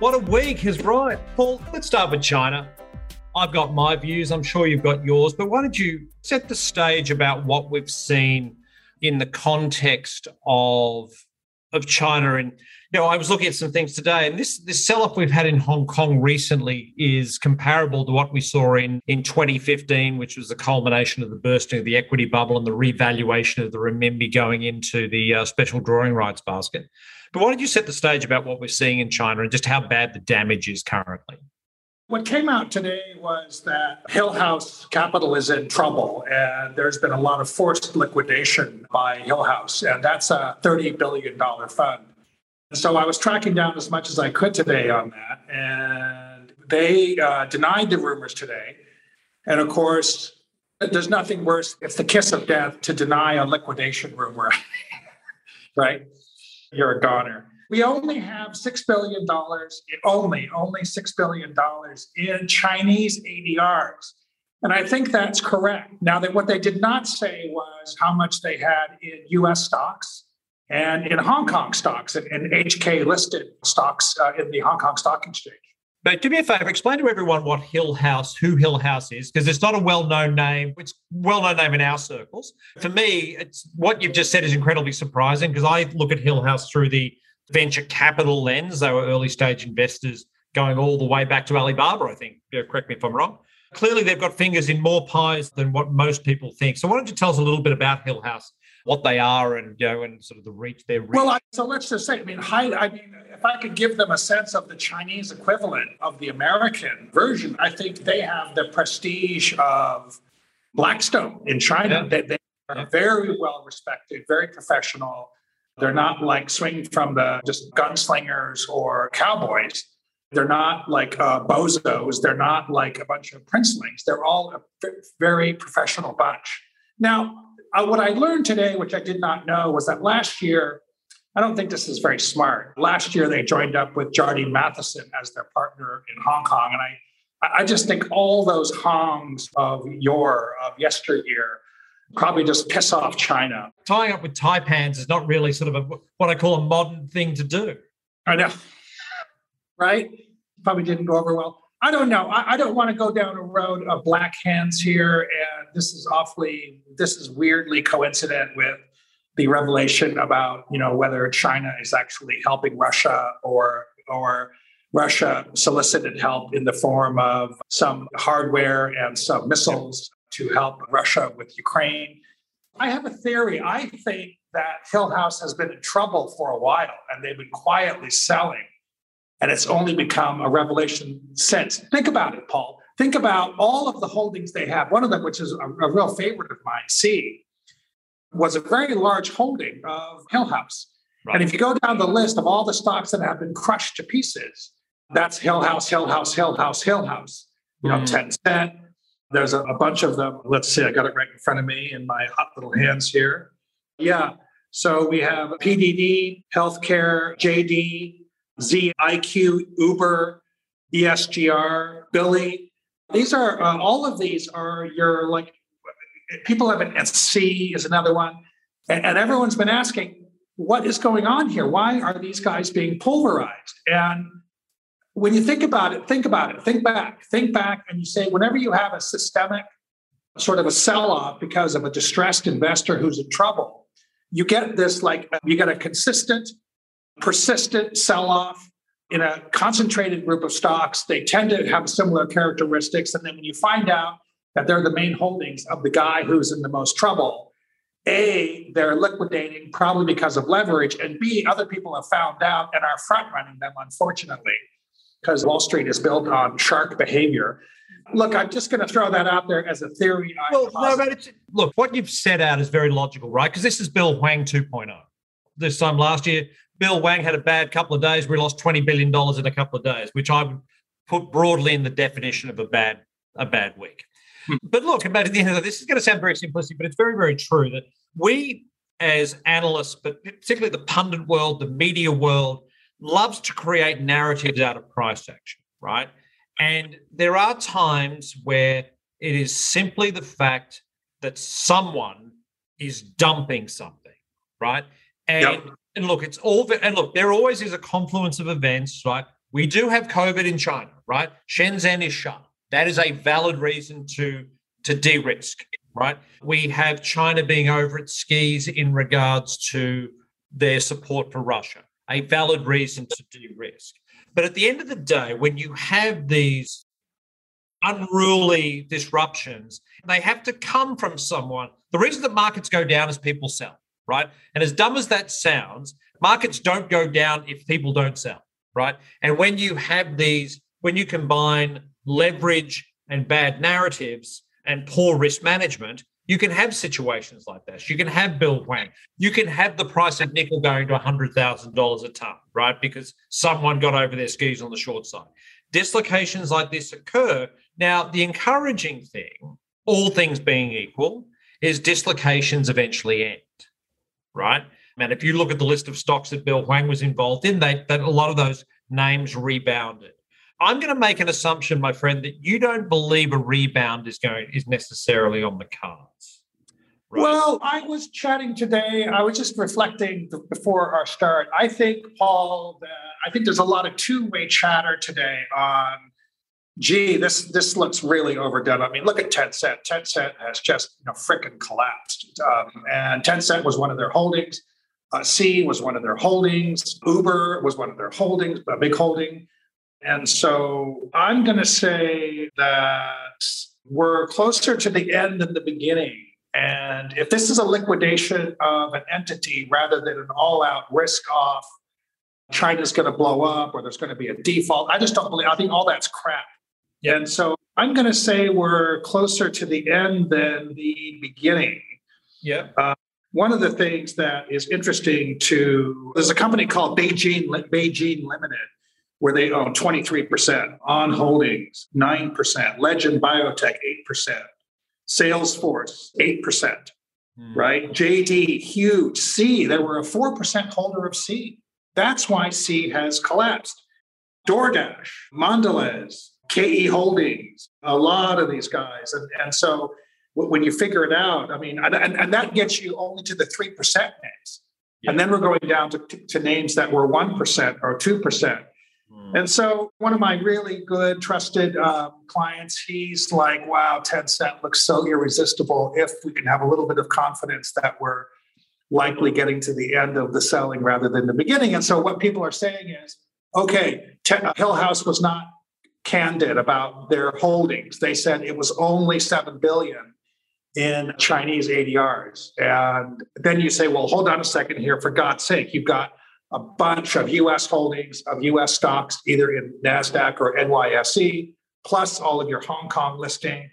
What a week has right. Paul, let's start with China. I've got my views. I'm sure you've got yours, but why don't you set the stage about what we've seen in the context of of China and you know, I was looking at some things today, and this this sell-off we've had in Hong Kong recently is comparable to what we saw in in 2015, which was the culmination of the bursting of the equity bubble and the revaluation of the renminbi going into the uh, special drawing rights basket. But why don't you set the stage about what we're seeing in China and just how bad the damage is currently? What came out today was that Hillhouse Capital is in trouble, and there's been a lot of forced liquidation by Hillhouse, and that's a $30 billion fund. So I was tracking down as much as I could today on that, and they uh, denied the rumors today. And of course, there's nothing worse. It's the kiss of death to deny a liquidation rumor, right? You're a goner. We only have $6 billion, only, only $6 billion in Chinese ADRs. And I think that's correct. Now, that what they did not say was how much they had in US stocks and in Hong Kong stocks and, and HK listed stocks uh, in the Hong Kong Stock Exchange. But do me a favor, explain to everyone what Hillhouse, who Hillhouse is, because it's not a well-known name. It's well-known name in our circles. For me, it's what you've just said is incredibly surprising because I look at Hillhouse through the venture capital lens. They were early stage investors going all the way back to Alibaba, I think. Yeah, correct me if I'm wrong. Clearly, they've got fingers in more pies than what most people think. So, why don't you tell us a little bit about Hillhouse what they are and you know and sort of the reach their reach. Well, I, so let's just say, I mean, I mean, if I could give them a sense of the Chinese equivalent of the American version, I think they have the prestige of Blackstone in China. Yeah. They, they, are very well respected, very professional. They're not like swinging from the just gunslingers or cowboys. They're not like uh, bozos. They're not like a bunch of princelings. They're all a very professional bunch. Now, uh, what I learned today, which I did not know, was that last year, I don't think this is very smart. Last year, they joined up with Jardine Matheson as their partner in Hong Kong. And I, I just think all those Hongs of your, of yesteryear, probably just piss off China. Tying up with taipans is not really sort of a, what I call a modern thing to do. I know. Right? Probably didn't go over well. I don't know. I, I, don't want to go down a road of black hands here. This is awfully, this is weirdly coincident with the revelation about, you know, whether China is actually helping Russia or, or Russia solicited help in the form of some hardware and some missiles to help Russia with Ukraine. I have a theory. I think that Hillhouse has been in trouble for a while and they've been quietly selling and it's only become a revelation since. Think about it, Paul. Think about all of the holdings they have. One of them, which is a, a real favorite of mine, Sea, was a very large holding of Hillhouse. Right. And if you go down the list of all the stocks that have been crushed to pieces, that's Hillhouse, Hillhouse, Hillhouse, Hillhouse. You know, mm. Tencent. There's a, a bunch of them. Let's see, I got it right in front of me in my hot little hands here. Yeah. So we have PDD, Healthcare, JD, ZIQ, Uber, ESGR, Billy. These are uh, all of these are your like people have an Sea is another one, and, and everyone's been asking what is going on here. Why are these guys being pulverized? And when you think about it, think about it, think back, think back, and you say whenever you have a systemic sort of a sell off because of a distressed investor who's in trouble, you get this like you get a consistent persistent sell off in a concentrated group of stocks. They tend to have similar characteristics. And then when you find out that they're the main holdings of the guy who's in the most trouble, A, they're liquidating probably because of leverage. And B, other people have found out and are front running them, unfortunately, because Wall Street is built on shark behavior. Look, I'm just going to throw that out there as a theory. Well, no, but look, what you've set out is very logical, right? Because this is Bill Hwang 2.0. This time last year, Bill Hwang had a bad couple of days. We lost $20 billion in a couple of days, which I would put broadly in the definition of a bad, a bad week. Hmm. But look, about at the end of this is going to sound very simplistic, but it's very, very true that we as analysts, but particularly the pundit world, the media world, loves to create narratives out of price action, right? And there are times where it is simply the fact that someone is dumping something, right? And yep and look, it's all and look, there always is a confluence of events, right? We do have COVID in China, right? Shenzhen is shut. That is a valid reason to, to de risk, right? We have China being over its skis in regards to their support for Russia, a valid reason to de risk. But at the end of the day, when you have these unruly disruptions, they have to come from someone. The reason that markets go down is people sell, right? And as dumb as that sounds, markets don't go down if people don't sell, right? And when you have these, when you combine leverage and bad narratives and poor risk management, you can have situations like this. You can have Bill Hwang. You can have the price of nickel going to $100,000 a ton, right? Because someone got over their skis on the short side. Dislocations like this occur. Now, the encouraging thing, all things being equal, is dislocations eventually end, right? And if you look at the list of stocks that Bill Hwang was involved in, they, that a lot of those names rebounded. I'm going to make an assumption, my friend, that you don't believe a rebound is going is necessarily on the cards. Right. Well, I was chatting today. I was just reflecting before our start. I think, Paul, that I think there's a lot of two-way chatter today on, gee, this this looks really overdone. I mean, look at Tencent. Tencent has just you know freaking collapsed, um, and Tencent was one of their holdings. Uh, Sea was one of their holdings. Uber was one of their holdings, a big holding. And so I'm going to say that we're closer to the end than the beginning and if this is a liquidation of an entity rather than an all out risk off, China's going to blow up or there's going to be a default, I just don't believe, I think all that's crap. Yeah. And so I'm going to say we're closer to the end than the beginning. Yeah. Uh, one of the things that is interesting to there's a company called BeiGene BeiGene Limited where they own 23%, On Holdings 9%, Legend Biotech 8%, Salesforce, 8%, hmm. right? JD, huge. Sea, they were a 4% holder of Sea. That's why Sea has collapsed. DoorDash, Mondelez, KE Holdings, a lot of these guys. And, and so when you figure it out, I mean, and, and that gets you only to the 3% names. Yeah. And then we're going down to, to names that were 1% or 2%. Mm. And so, one of my really good, trusted um, clients, he's like, wow, Tencent looks so irresistible. If we can have a little bit of confidence that we're likely getting to the end of the selling rather than the beginning. And so, what people are saying is, okay, uh, Hillhouse was not candid about their holdings. They said it was only 7 billion in Chinese ADRs. And then you say, well, hold on a second here. For God's sake, you've got a bunch of US holdings of US stocks, either in NASDAQ or NYSE, plus all of your Hong Kong listing.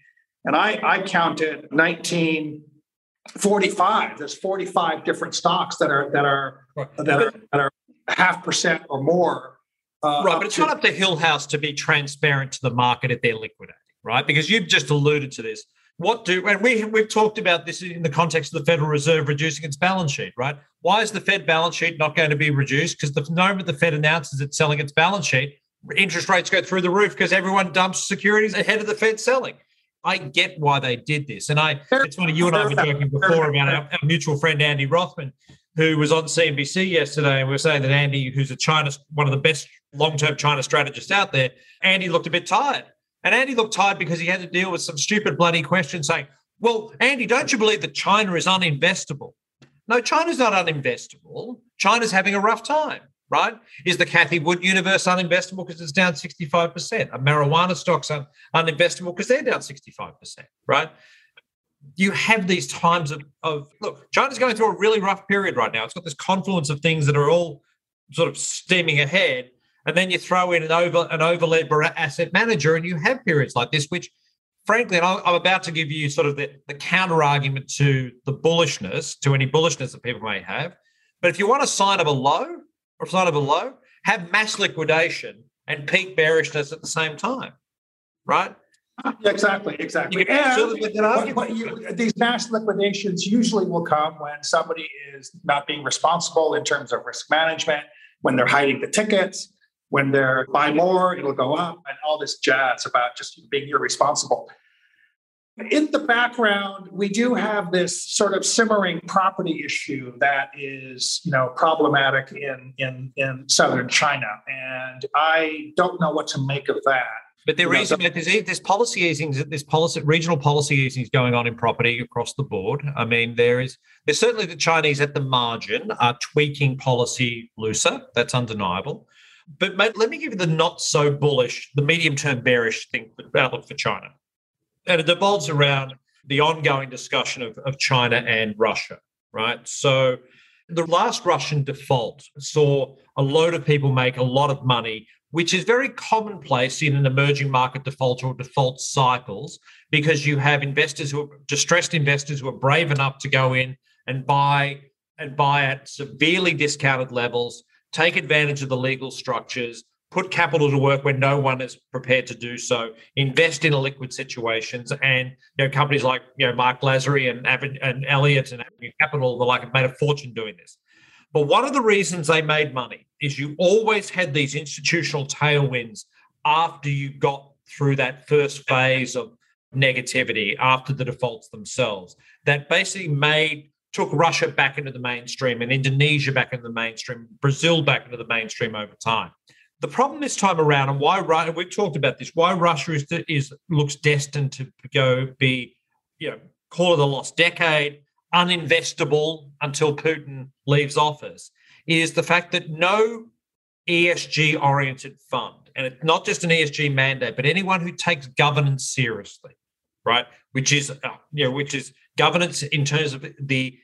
And I, I counted 1945. There's 45 different stocks that are that are that are that are half percent or more. Uh, right, but it's to, not up to Hillhouse to be transparent to the market if they're liquidating, right? Because you've just alluded to this what do and we we've talked about this in the context of the Federal Reserve reducing its balance sheet, right? Why is the Fed balance sheet not going to be reduced? Because the moment the Fed announces it's selling its balance sheet, interest rates go through the roof because everyone dumps securities ahead of the Fed selling. I get why they did this, and I it's funny you and I were talking before about our, our mutual friend Andy Rothman, who was on CNBC yesterday, and we were saying that Andy, who's a China one of the best long-term China strategists out there, Andy looked a bit tired and Andy looked tired because he had to deal with some stupid bloody question saying, Well, Andy, don't you believe that China is uninvestable? No, China's not uninvestable. China's having a rough time, right? Is the Cathie Wood universe uninvestable because it's down 65%? Are marijuana stocks un- uninvestable because they're down 65%, right? You have these times of, of look, China's going through a really rough period right now. It's got this confluence of things that are all sort of steaming ahead and then you throw in an over an overled asset manager, and you have periods like this, which frankly, and I'm about to give you sort of the, the counter argument to the bullishness, to any bullishness that people may have. But if you want a sign of a low or a sign of a low, have mass liquidation and peak bearishness at the same time, right? Exactly, exactly. And you, these mass liquidations usually will come when somebody is not being responsible in terms of risk management, when they're hiding the tickets, when they're buy more, it'll go up, and all this jazz about just being irresponsible. in the background, we do have this sort of simmering property issue that is, you know, problematic in in in southern China, and I don't know what to make of that. But there is there's, there's policy easings, there's policy regional policy easings going on in property across the board. I mean, there is there's certainly the Chinese at the margin are tweaking policy looser. That's undeniable. But mate, let me give you the not so bullish, the medium term bearish thing outlook for China, and it devolves around the ongoing discussion of, of China and Russia. Right, so the last Russian default saw a load of people make a lot of money which is very commonplace in an emerging market default or default cycles because you have investors who are distressed investors who are brave enough to go in and buy and buy at severely discounted levels, take advantage of the legal structures, put capital to work when no one is prepared to do so, invest in liquid situations, and you know companies like you know Marc Lasry and and Elliott and Avenue Capital, the like, have made a fortune doing this. But one of the reasons they made money is you always had these institutional tailwinds after you got through that first phase of negativity after the defaults themselves that basically made took Russia back into the mainstream and Indonesia back into the mainstream, Brazil back into the mainstream over time. The problem this time around, and why we've talked about this, why Russia is, is looks destined to go be, you know, call it a lost decade, uninvestable until Putin leaves office is the fact that no ESG oriented fund, and it's not just an ESG mandate, but anyone who takes governance seriously, right, which is uh, you know which is governance in terms of the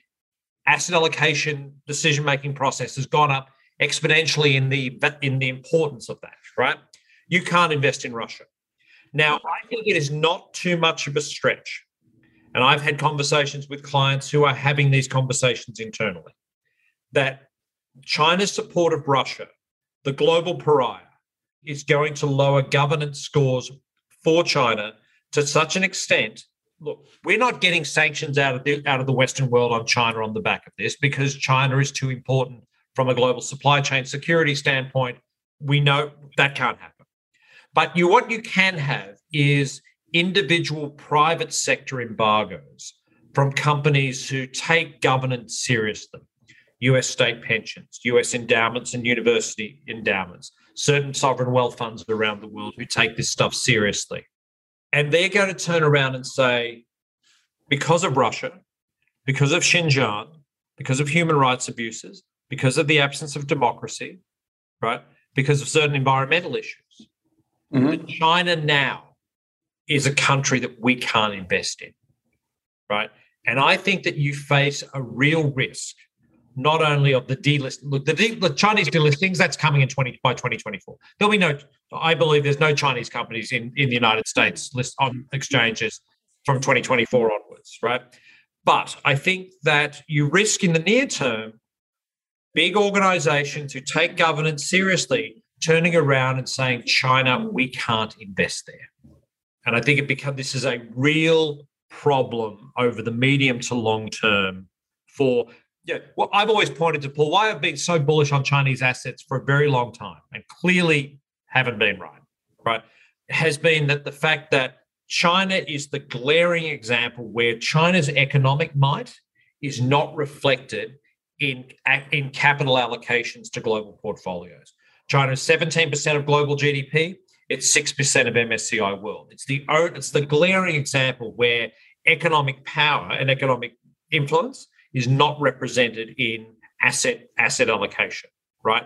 asset allocation decision making process has gone up exponentially in the in the importance of that, right? You can't invest in Russia. Now, I think it is not too much of a stretch and I've had conversations with clients who are having these conversations internally that China's support of Russia, the global pariah, is going to lower governance scores for China to such an extent. Look, we're not getting sanctions out of the out of the Western world on China on the back of this because China is too important from a global supply chain security standpoint. We know that can't happen. But you what you can have is individual private sector embargoes from companies who take governance seriously US state pensions, US endowments, and university endowments, certain sovereign wealth funds around the world who take this stuff seriously. And they're going to turn around and say, because of Russia, because of Xinjiang, because of human rights abuses, because of the absence of democracy, right? Because of certain environmental issues, mm-hmm. China now is a country that we can't invest in, right? And I think that you face a real risk, not only of the delist. Look, the, de- the Chinese delistings that's coming in twenty by twenty twenty four. There'll be no. I believe there's no Chinese companies in in the United States list on exchanges from twenty twenty four onwards, right? But I think that you risk in the near term big organizations who take governance seriously turning around and saying, China, we can't invest there. And I think it become this is a real problem over the medium to long term for yeah, well, I've always pointed to Paul why I've been so bullish on Chinese assets for a very long time and clearly haven't been right, right? Has been that the fact that China is the glaring example where China's economic might is not reflected in, in capital allocations to global portfolios. China is 17% of global GDP. It's 6% of MSCI World. It's the, it's the glaring example where economic power and economic influence is not represented in asset asset allocation, right?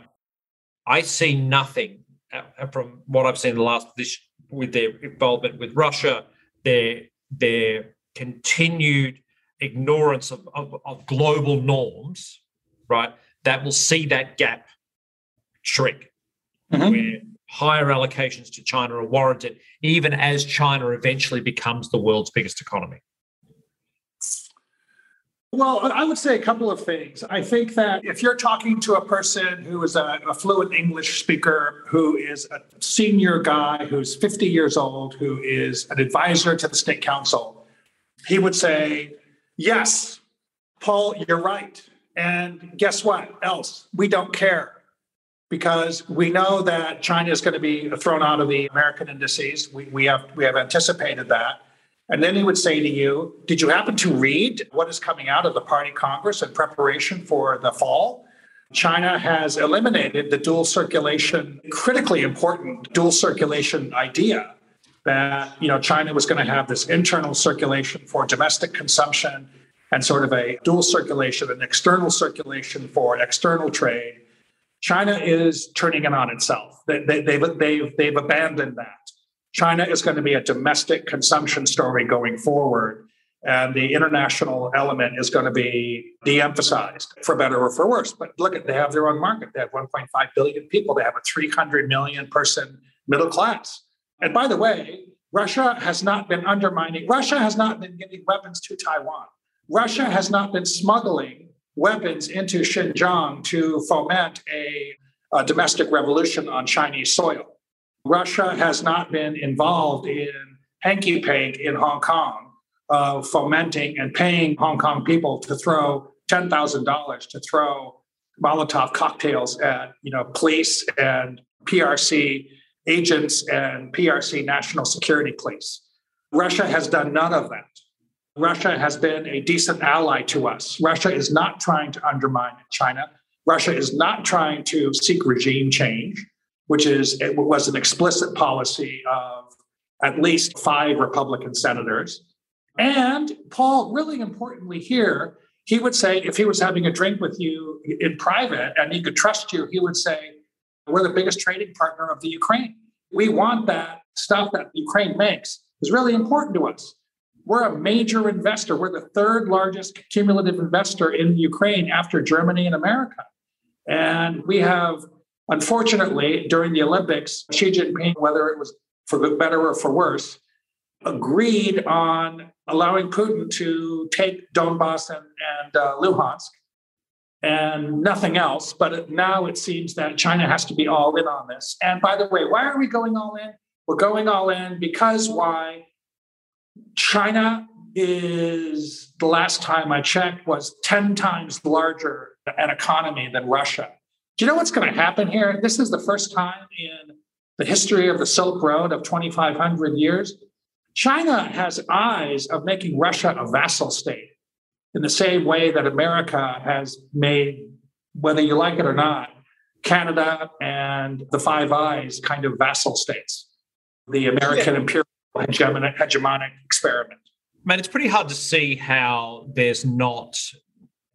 I see nothing uh, from what I've seen the last this with their involvement with Russia, their their continued ignorance of, of, of global norms, right? That will see that gap shrink. Mm-hmm. Where higher allocations to China are warranted, even as China eventually becomes the world's biggest economy? Well, I would say a couple of things. I think that if you're talking to a person who is a, a, fluent English speaker, who is a senior guy who's 50 years old, who is an advisor to the state council, he would say, Yes, Paul, you're right. And guess what else? We don't care because we know that China is going to be thrown out of the American indices. We, we have we have anticipated that, And then he would say to you, Did you happen to read what is coming out of the Party Congress in preparation for the fall? China has eliminated the dual circulation, critically important dual circulation idea that you know China was going to have this internal circulation for domestic consumption and sort of a dual circulation an external circulation for external trade. China is turning it on itself. They, they, they've, they've, they've abandoned that. China is going to be a domestic consumption story going forward. And the international element is going to be de emphasized for better or for worse. But look at they have their own market. They have 1.5 billion people. They have a 300 million person middle class. And by the way, Russia has not been undermining, Russia has not been giving weapons to Taiwan. Russia has not been smuggling weapons into Xinjiang to foment a, a domestic revolution on Chinese soil. Russia has not been involved in hanky pank in Hong Kong, uh, fomenting and paying Hong Kong people to throw $10,000 to throw Molotov cocktails at you know police and PRC agents and PRC national security police. Russia has done none of that. Russia has been a decent ally to us. Russia is not trying to undermine China. Russia is not trying to seek regime change which is it was an explicit policy of at least five Republican senators. And Paul, really importantly here, he would say if he was having a drink with you in private and he could trust you, he would say, We're the biggest trading partner of the Ukraine. We want that stuff that Ukraine makes is really important to us. We're a major investor. We're the third largest cumulative investor in Ukraine after Germany and America. And we have Unfortunately, during the Olympics, Xi Jinping, whether it was for the better or for worse, agreed on allowing Putin to take Donbass and, and uh, Luhansk and nothing else. But now it seems that China has to be all in on this. And by the way, why are we going all in? We're going all in because why? China is, the last time I checked, was 10 times larger an economy than Russia. Do you know what's going to happen here? This is the first time in the history of the Silk Road of 2,500 years. China has eyes of making Russia a vassal state in the same way that America has made, whether you like it or not, Canada and the Five Eyes kind of vassal states, the American yeah. imperial hegemonic, hegemonic experiment. Man, it's pretty hard to see how there's not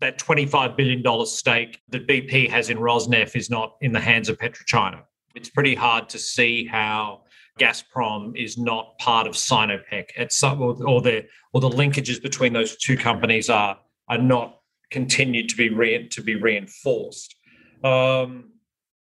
that $25 billion stake that BP has in Rosneft is not in the hands of PetroChina. It's pretty hard to see how Gazprom is not part of Sinopec at some, or, or the or the linkages between those two companies are are not continued to be re, to be reinforced. Um,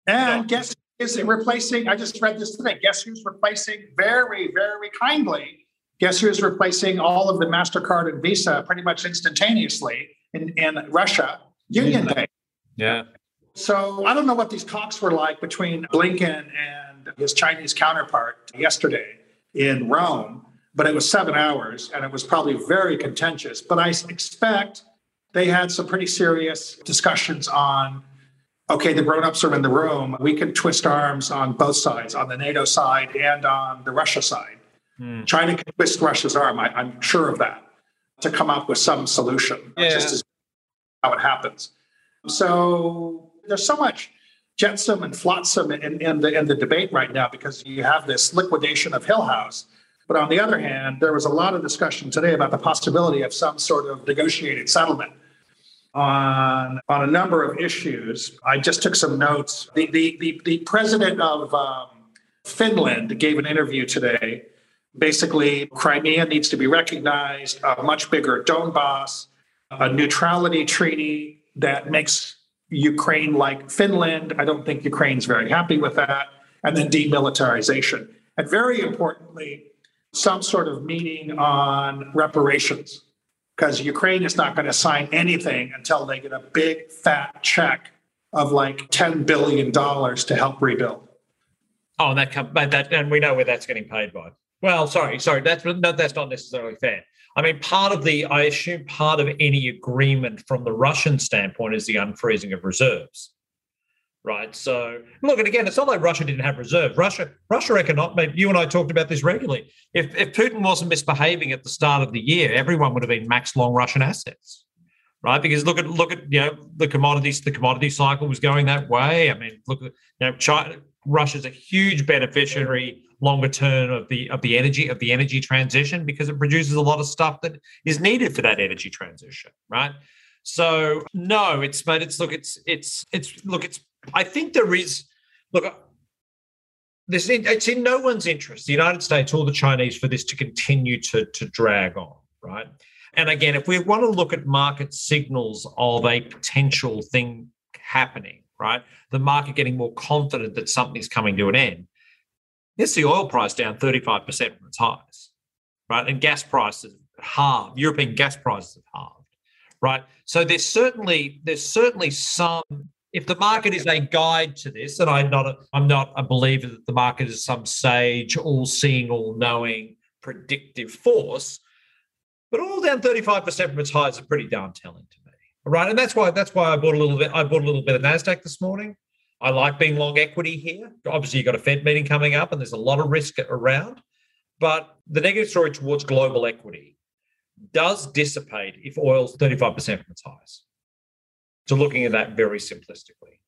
and you know, guess is it replacing? I just read this today. Guess who's replacing very very kindly? Guess who's replacing all of the Mastercard and Visa pretty much instantaneously? in, in Russia, UnionPay. Yeah. So I don't know what these talks were like between Blinken and his Chinese counterpart yesterday in Rome, but it was seven hours and it was probably very contentious. But I expect they had some pretty serious discussions on okay, the grown-ups are in the room. We can twist arms on both sides, on the NATO side and on the Russia side. Hmm. China can twist Russia's arm. I, am sure of that to come up with some solution. Yeah. Just as how it happens. So there's so much jetsam and flotsam in, in, the in the debate right now because you have this liquidation of Hillhouse. But on the other hand, there was a lot of discussion today about the possibility of some sort of negotiated settlement on on a number of issues. I just took some notes. The the the, the president of um, Finland gave an interview today Basically, Crimea needs to be recognized, a much bigger Donbass, a neutrality treaty that makes Ukraine like Finland. I don't think Ukraine's very happy with that. And then demilitarization. And very importantly, some sort of meeting on reparations, because Ukraine is not going to sign anything until they get a big fat check of like $10 billion to help rebuild. Oh, and that, that and we know where that's getting paid by. Well, sorry, sorry. That's no, that's not necessarily fair. I mean, part of the, I assume, part of any agreement from the Russian standpoint is the unfreezing of reserves. Right? So look, and again, it's not like Russia didn't have reserves. Russia, Russia economic. You and I talked about this regularly. If if Putin wasn't misbehaving at the start of the year, everyone would have been max long Russian assets, right? Because look at look at you know the commodities. The commodity cycle was going that way. I mean, look you know China. Russia's a huge beneficiary longer term of the of the energy of the energy transition because it produces a lot of stuff that is needed for that energy transition, right? So no, it's but it's look, it's it's it's look, it's I think there is, look, uh, this it's in no one's interest, the United States or the Chinese, for this to continue to, to drag on, right? And again, if we want to look at market signals of a potential thing happening, right? The market getting more confident that something's coming to an end. It's the oil price down 35% from its highs, right? And gas prices halved. European gas prices have halved, right? So there's certainly there's certainly some if the market is a guide to this, and I'm not a, I'm not a believer that the market is some sage, all-seeing, all-knowing, predictive force, but all down 35% from its highs are pretty darn telling to me. Right. And that's why that's why I bought a little bit, I bought a little bit of NASDAQ this morning. I like being long equity here. Obviously, you've got a Fed meeting coming up and there's a lot of risk around. But the negative story towards global equity does dissipate if oil's 35% from its highs to looking at that very simplistically.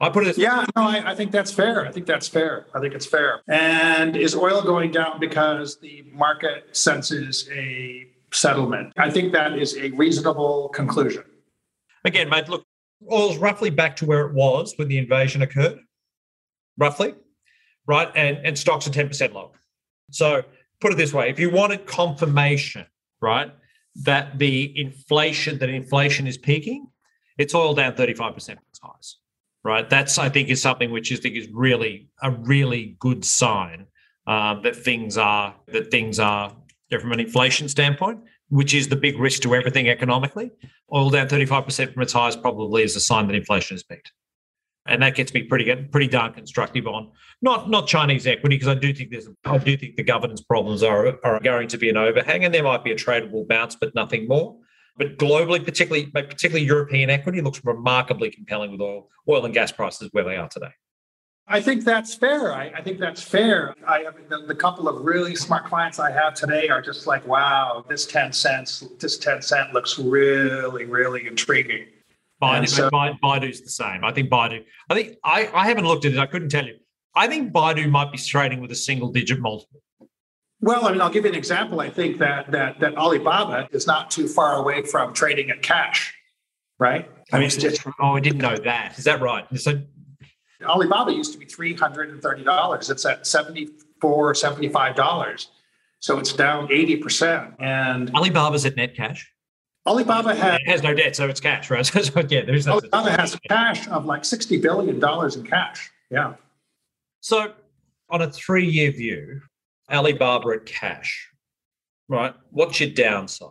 I put it. yeah, no, I, I, think that's fair. I think that's fair. I think it's fair. And is oil going down because the market senses a settlement? I think that is a reasonable conclusion. Again, mate, look, oil's roughly back to where it was when the invasion occurred, roughly, right? And and stocks are ten percent lower. So put it this way: if you wanted confirmation, right, that the inflation that inflation is peaking, it's oil down 35% from its highs, right? That's, I think, is something which I think is really a really good sign um, that things are, that things are, from an inflation standpoint, which is the big risk to everything economically. Oil down 35% from its highs probably is a sign that inflation has peaked. And that gets me pretty pretty darn constructive on not not Chinese equity because I do think there's I do think the governance problems are are going to be an overhang and there might be a tradable bounce but nothing more. But globally, particularly particularly European equity looks remarkably compelling with oil oil and gas prices where they are today. I think that's fair. I, I think that's fair. I, I mean, the, the, couple of really smart clients I have today are just like, wow, this Tencent's, this Tencent looks really, really intriguing. Baidu, so, Baidu's the same. I think Baidu, I think I, I haven't looked at it. I couldn't tell you. I think Baidu might be trading with a single digit multiple. Well, I mean, I'll give you an example. I think that that that Alibaba is not too far away from trading at cash, right? I mean, just, oh, I didn't know that. Is that right? So Alibaba used to be three hundred and thirty dollars. It's at 74 75 dollars. So it's down eighty percent. And Alibaba's at net cash. Alibaba has, it has no debt, so it's cash, right? so yeah, there's no Alibaba has cash of like sixty billion dollars in cash. Yeah. So on a three-year view, Alibaba at cash, right? What's your downside?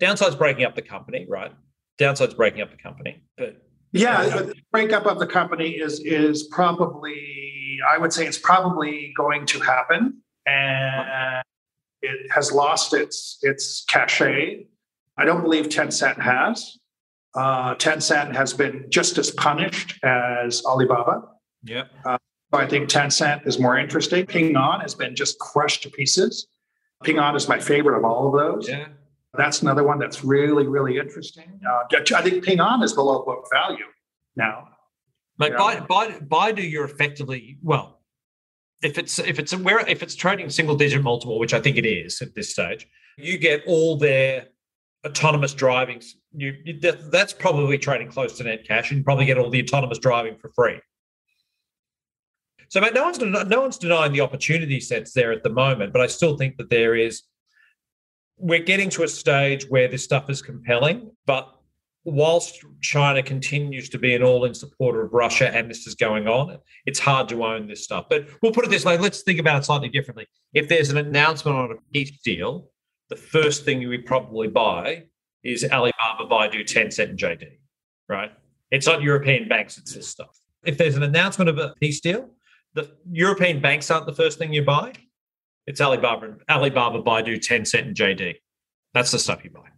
Downside's breaking up the company, right? Downside's breaking up the company, but yeah, the breakup of the company is is probably I would say it's probably going to happen, and it has lost its its cachet. I don't believe Tencent has. Uh, Tencent has been just as punished as Alibaba. Yeah. Uh, I think Tencent is more interesting. Ping An has been just crushed to pieces. Ping An is my favorite of all of those. Yeah. That's another one that's really, really interesting. Uh, I think Ping An is below book value now. Like yeah. Baidu, Baidu, you're effectively well. If it's if it's where if it's trading single digit multiple, which I think it is at this stage, you get all their autonomous driving. You, that's probably trading close to net cash, and you probably get all the autonomous driving for free. So, mate, no one's no one's denying the opportunity sets there at the moment, but I still think that there is. We're getting to a stage where this stuff is compelling, but whilst China continues to be an all-in supporter of Russia and this is going on, it's hard to own this stuff. But we'll put it this way: let's think about it slightly differently. If there's an announcement on a peace deal, the first thing you would probably buy is Alibaba, Baidu, Tencent, and JD. Right? It's not European banks; it's this stuff. If there's an announcement of a peace deal, the European banks aren't the first thing you buy. It's Alibaba, Alibaba, Baidu, Tencent, and JD. That's the stuff you buy.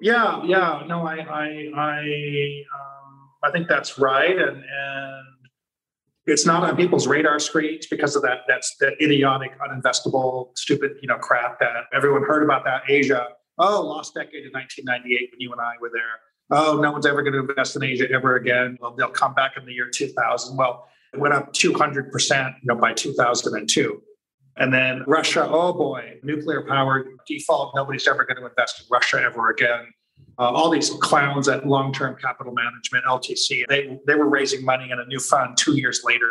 Yeah, yeah. No, I, I, I, um, I think that's right, and and it's not on people's radar screens because of that that's that idiotic, uninvestable, stupid, you know, crap that everyone heard about that Asia. Oh, lost decade in 1998 when you and I were there. Oh, no one's ever going to invest in Asia ever again. Well, they'll come back in the year 2000. Well, it went up 200 percent, you know, by 2002. And then Russia, oh boy, nuclear power default. Nobody's ever going to invest in Russia ever again. Uh, all these clowns at long-term capital management, LTC, they they were raising money in a new fund two years later.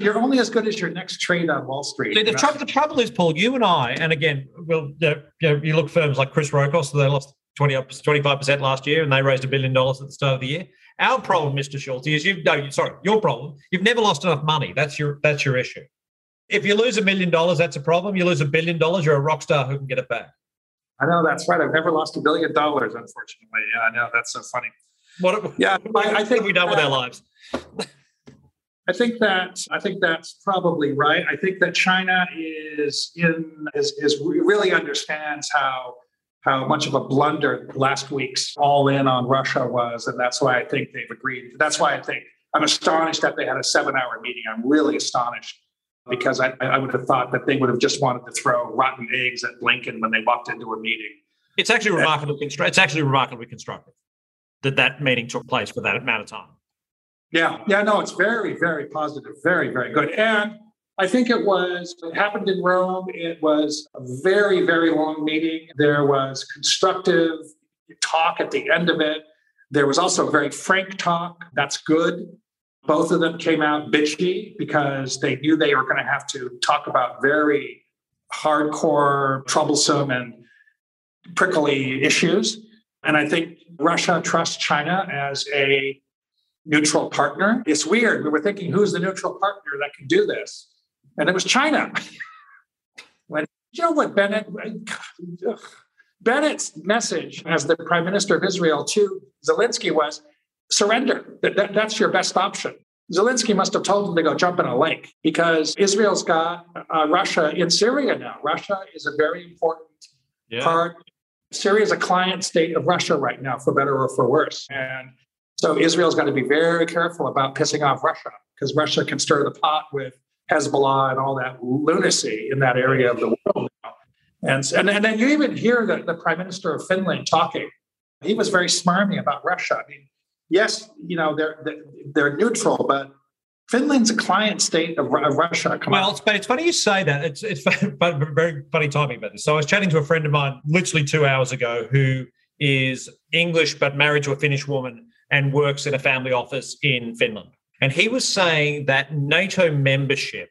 You're only as good as your next trade on Wall Street. The, the, tr- the trouble is, Paul, you and I, and again, well, you, know, you look firms like Chris Rokos, they lost 20 up 25% last year and they raised a billion dollars at the start of the year. Our problem, Mr. Schultz, is you've no, sorry, your problem. You've never lost enough money. That's your that's your issue. If you lose a million dollars, that's a problem. You lose a billion dollars, you're a rock star who can get it back. I know that's right. I've never lost a billion dollars, unfortunately. Yeah, I know that's so funny. What? Yeah, I, I think we've done with our lives. I think that I think that's probably right. I think that China is in is, is really understands how how much of a blunder last week's all in on Russia was, and that's why I think they've agreed. That's why I think I'm astonished that they had a seven hour meeting. I'm really astonished because I, I would have thought that they would have just wanted to throw rotten eggs at Blinken when they walked into a meeting. It's actually remarkably constructive. It's actually remarkably constructive that that meeting took place for that amount of time. Yeah, yeah, no, it's very, very positive, very, very good. And I think it was, it happened in Rome. It was a very, very long meeting. There was constructive talk at the end of it. There was also very frank talk. That's good. Both of them came out bitchy because they knew they were going to have to talk about very hardcore, troublesome, and prickly issues. And I think Russia trusts China as a neutral partner. It's weird. We were thinking, who's the neutral partner that can do this? And it was China. when you know what Bennett Bennett's message as the prime minister of Israel to Zelensky was surrender. That, that, that's your best option. Zelensky must have told him to go jump in a lake because Israel's got uh, Russia in Syria now. Russia is a very important yeah. part. Syria is a client state of Russia right now, for better or for worse. And so Israel's got to be very careful about pissing off Russia because Russia can stir the pot with Hezbollah and all that lunacy in that area of the world. And, and, and then you even hear the, the prime minister of Finland talking. He was very smarmy about Russia. I mean, yes, you know, they're, they're neutral, but Finland's a client state of, Russia. Come well, it's, but it's funny you say that. It's it's very funny timing about this. So I was chatting to a friend of mine literally two hours ago who is English but married to a Finnish woman and works in a family office in Finland. And he was saying that NATO membership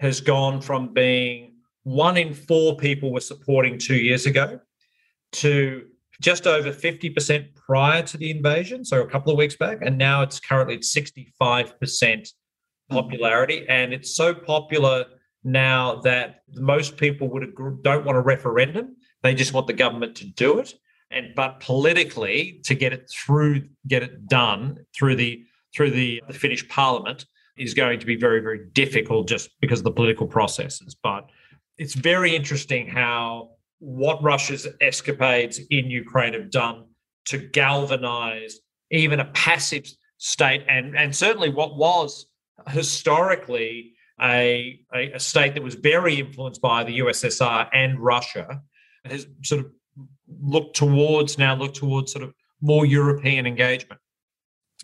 has gone from being one in four people were supporting two years ago to just over 50% prior to the invasion, so a couple of weeks back. And now it's currently at 65% popularity. And it's so popular now that most people would agree, don't want a referendum. They just want the government to do it. And but politically, to get it through, get it done through the through the, the Finnish parliament is going to be very, very difficult just because of the political processes. But it's very interesting how what Russia's escapades in Ukraine have done to galvanize even a passive state and, and certainly what was historically a, a, a state that was very influenced by the USSR and Russia has sort of looked towards now looked towards sort of more European engagement.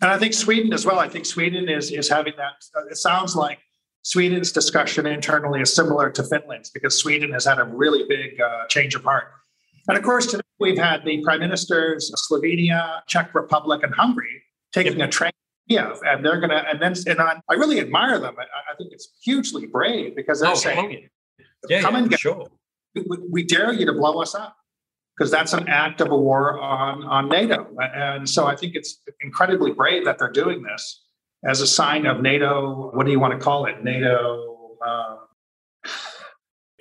And I think Sweden as well. I think Sweden is is having that. It sounds like Sweden's discussion internally is similar to Finland's because Sweden has had a really big uh, change of heart. And of course, today we've had the prime ministers of Slovenia, Czech Republic, and Hungary taking yep. a train Kiev, and they're to, and then, and I, I really admire them. I, I, think it's hugely brave because they're oh, saying, yeah, come yeah, and get, sure. we, we dare you to blow us up because that's an act of a war on, on NATO. And so I think it's incredibly brave that they're doing this as a sign of NATO. What do you want to call it? NATO uh,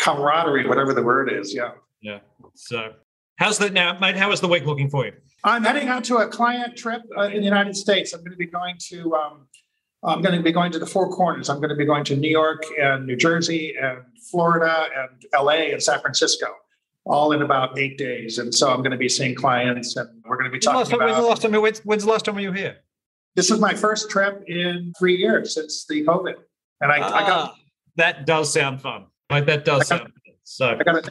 camaraderie, whatever the word is. Yeah. Yeah. So how's that now, mate? How is the week looking for you? I'm heading out to a client trip uh, in the United States. I'm going to be going to. Um, I'm going to be going to the Four Corners. I'm going to be going to New York and New Jersey and Florida and LA and San Francisco all in about eight days. And so I'm going to be seeing clients and we're going to be talking about. When's the last time, when's, when's the last time you were here? This is my first trip in three years since the COVID. And I, I got Ah, that does sound fun. Like that does got- sound fun. So I got a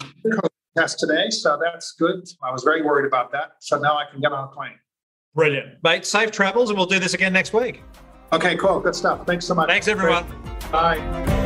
test today, so that's good. I was very worried about that. So now I can get on a plane. brilliant. Mate, safe travels and we'll do this again next week. Okay, cool. Good stuff. Thanks so much. Thanks everyone. Bye.